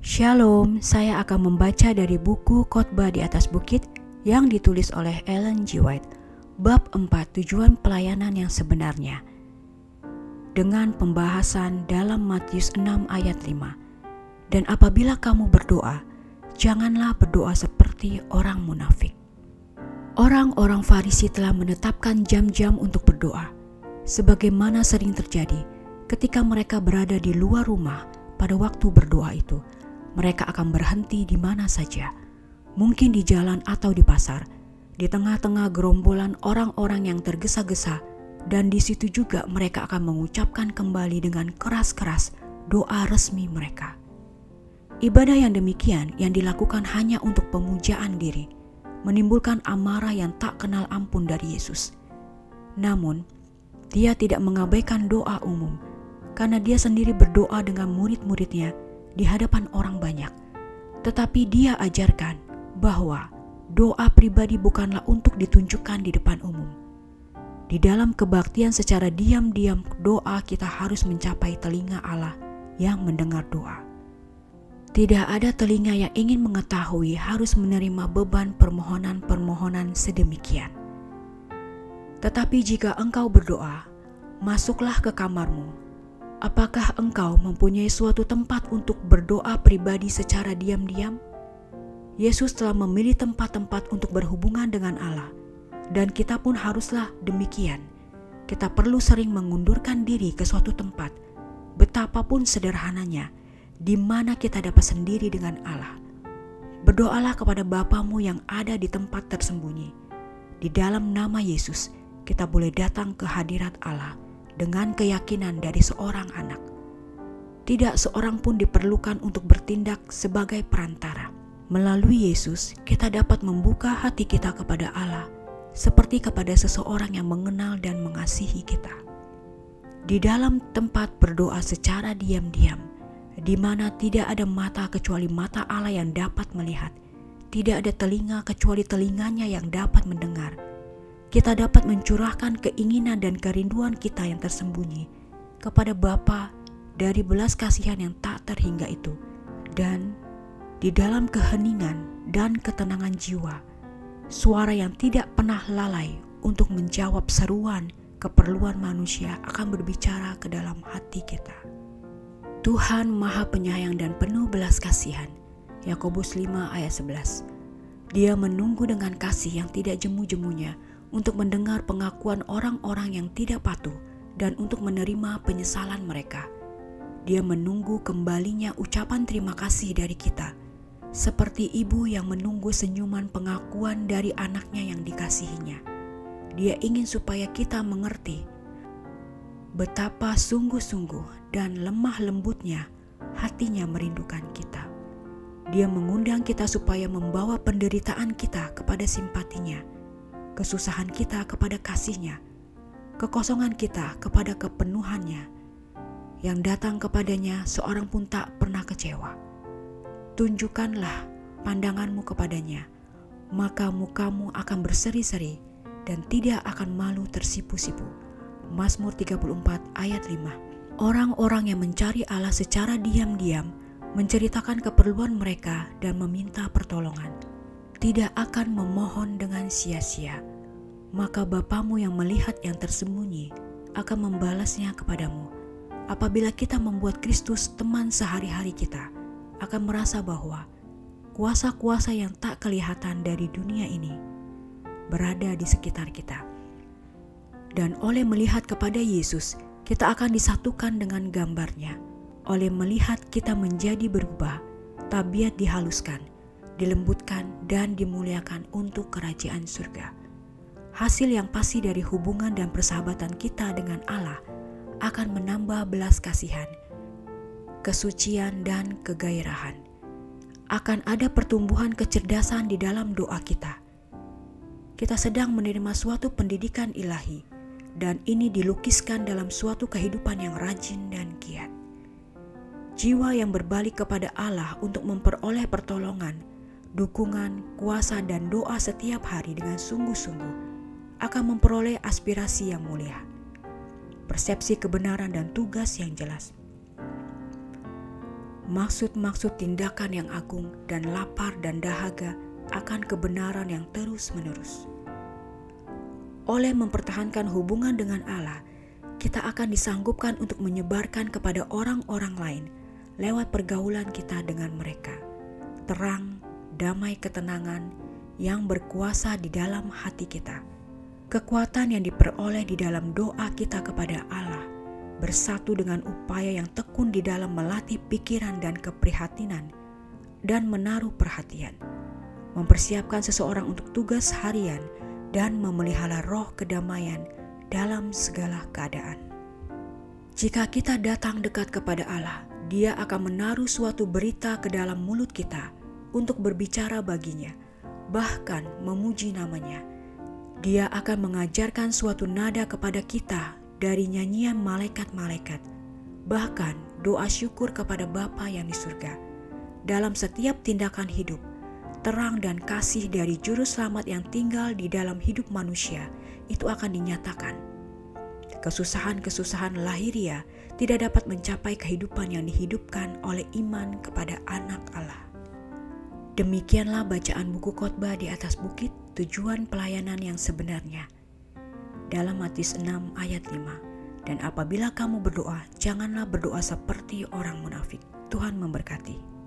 Shalom, saya akan membaca dari buku Khotbah di atas Bukit yang ditulis oleh Ellen G. White, bab 4 tujuan pelayanan yang sebenarnya. Dengan pembahasan dalam Matius 6 ayat 5. Dan apabila kamu berdoa, janganlah berdoa seperti orang munafik. Orang-orang Farisi telah menetapkan jam-jam untuk berdoa, sebagaimana sering terjadi ketika mereka berada di luar rumah pada waktu berdoa itu. Mereka akan berhenti di mana saja, mungkin di jalan atau di pasar, di tengah-tengah gerombolan orang-orang yang tergesa-gesa, dan di situ juga mereka akan mengucapkan kembali dengan keras-keras doa resmi mereka. Ibadah yang demikian yang dilakukan hanya untuk pemujaan diri, menimbulkan amarah yang tak kenal ampun dari Yesus. Namun, dia tidak mengabaikan doa umum, karena dia sendiri berdoa dengan murid-muridnya di hadapan orang banyak. Tetapi dia ajarkan bahwa doa pribadi bukanlah untuk ditunjukkan di depan umum. Di dalam kebaktian secara diam-diam doa kita harus mencapai telinga Allah yang mendengar doa. Tidak ada telinga yang ingin mengetahui harus menerima beban permohonan-permohonan sedemikian. Tetapi jika engkau berdoa, masuklah ke kamarmu Apakah engkau mempunyai suatu tempat untuk berdoa pribadi secara diam-diam? Yesus telah memilih tempat-tempat untuk berhubungan dengan Allah, dan kita pun haruslah demikian. Kita perlu sering mengundurkan diri ke suatu tempat, betapapun sederhananya, di mana kita dapat sendiri dengan Allah. Berdoalah kepada Bapamu yang ada di tempat tersembunyi. Di dalam nama Yesus, kita boleh datang ke hadirat Allah dengan keyakinan dari seorang anak. Tidak seorang pun diperlukan untuk bertindak sebagai perantara. Melalui Yesus, kita dapat membuka hati kita kepada Allah, seperti kepada seseorang yang mengenal dan mengasihi kita. Di dalam tempat berdoa secara diam-diam, di mana tidak ada mata kecuali mata Allah yang dapat melihat, tidak ada telinga kecuali telinganya yang dapat mendengar kita dapat mencurahkan keinginan dan kerinduan kita yang tersembunyi kepada Bapa dari belas kasihan yang tak terhingga itu. Dan di dalam keheningan dan ketenangan jiwa, suara yang tidak pernah lalai untuk menjawab seruan keperluan manusia akan berbicara ke dalam hati kita. Tuhan Maha Penyayang dan penuh belas kasihan. Yakobus 5 ayat 11. Dia menunggu dengan kasih yang tidak jemu-jemunya untuk mendengar pengakuan orang-orang yang tidak patuh dan untuk menerima penyesalan mereka. Dia menunggu kembalinya ucapan terima kasih dari kita, seperti ibu yang menunggu senyuman pengakuan dari anaknya yang dikasihinya. Dia ingin supaya kita mengerti betapa sungguh-sungguh dan lemah lembutnya hatinya merindukan kita. Dia mengundang kita supaya membawa penderitaan kita kepada simpatinya kesusahan kita kepada kasihnya, kekosongan kita kepada kepenuhannya, yang datang kepadanya seorang pun tak pernah kecewa. Tunjukkanlah pandanganmu kepadanya, maka mukamu akan berseri-seri dan tidak akan malu tersipu-sipu. Mazmur 34 ayat 5 Orang-orang yang mencari Allah secara diam-diam menceritakan keperluan mereka dan meminta pertolongan tidak akan memohon dengan sia-sia, maka Bapamu yang melihat yang tersembunyi akan membalasnya kepadamu. Apabila kita membuat Kristus teman sehari-hari kita, akan merasa bahwa kuasa-kuasa yang tak kelihatan dari dunia ini berada di sekitar kita. Dan oleh melihat kepada Yesus, kita akan disatukan dengan gambarnya. Oleh melihat kita menjadi berubah, tabiat dihaluskan, dilembutkan, dan dimuliakan untuk kerajaan surga. Hasil yang pasti dari hubungan dan persahabatan kita dengan Allah akan menambah belas kasihan, kesucian, dan kegairahan. Akan ada pertumbuhan kecerdasan di dalam doa kita. Kita sedang menerima suatu pendidikan ilahi, dan ini dilukiskan dalam suatu kehidupan yang rajin dan giat. Jiwa yang berbalik kepada Allah untuk memperoleh pertolongan dukungan, kuasa, dan doa setiap hari dengan sungguh-sungguh akan memperoleh aspirasi yang mulia, persepsi kebenaran, dan tugas yang jelas. maksud-maksud tindakan yang agung dan lapar dan dahaga akan kebenaran yang terus-menerus. Oleh mempertahankan hubungan dengan Allah, kita akan disanggupkan untuk menyebarkan kepada orang-orang lain lewat pergaulan kita dengan mereka. Terang, damai ketenangan yang berkuasa di dalam hati kita. Kekuatan yang diperoleh di dalam doa kita kepada Allah bersatu dengan upaya yang tekun di dalam melatih pikiran dan keprihatinan dan menaruh perhatian. Mempersiapkan seseorang untuk tugas harian dan memelihara roh kedamaian dalam segala keadaan. Jika kita datang dekat kepada Allah, Dia akan menaruh suatu berita ke dalam mulut kita untuk berbicara baginya, bahkan memuji namanya. Dia akan mengajarkan suatu nada kepada kita dari nyanyian malaikat-malaikat, bahkan doa syukur kepada Bapa yang di surga. Dalam setiap tindakan hidup, terang dan kasih dari juru selamat yang tinggal di dalam hidup manusia itu akan dinyatakan. Kesusahan-kesusahan lahiria tidak dapat mencapai kehidupan yang dihidupkan oleh iman kepada anak Allah. Demikianlah bacaan buku khotbah di atas bukit tujuan pelayanan yang sebenarnya. Dalam Matius 6 ayat 5. Dan apabila kamu berdoa, janganlah berdoa seperti orang munafik. Tuhan memberkati.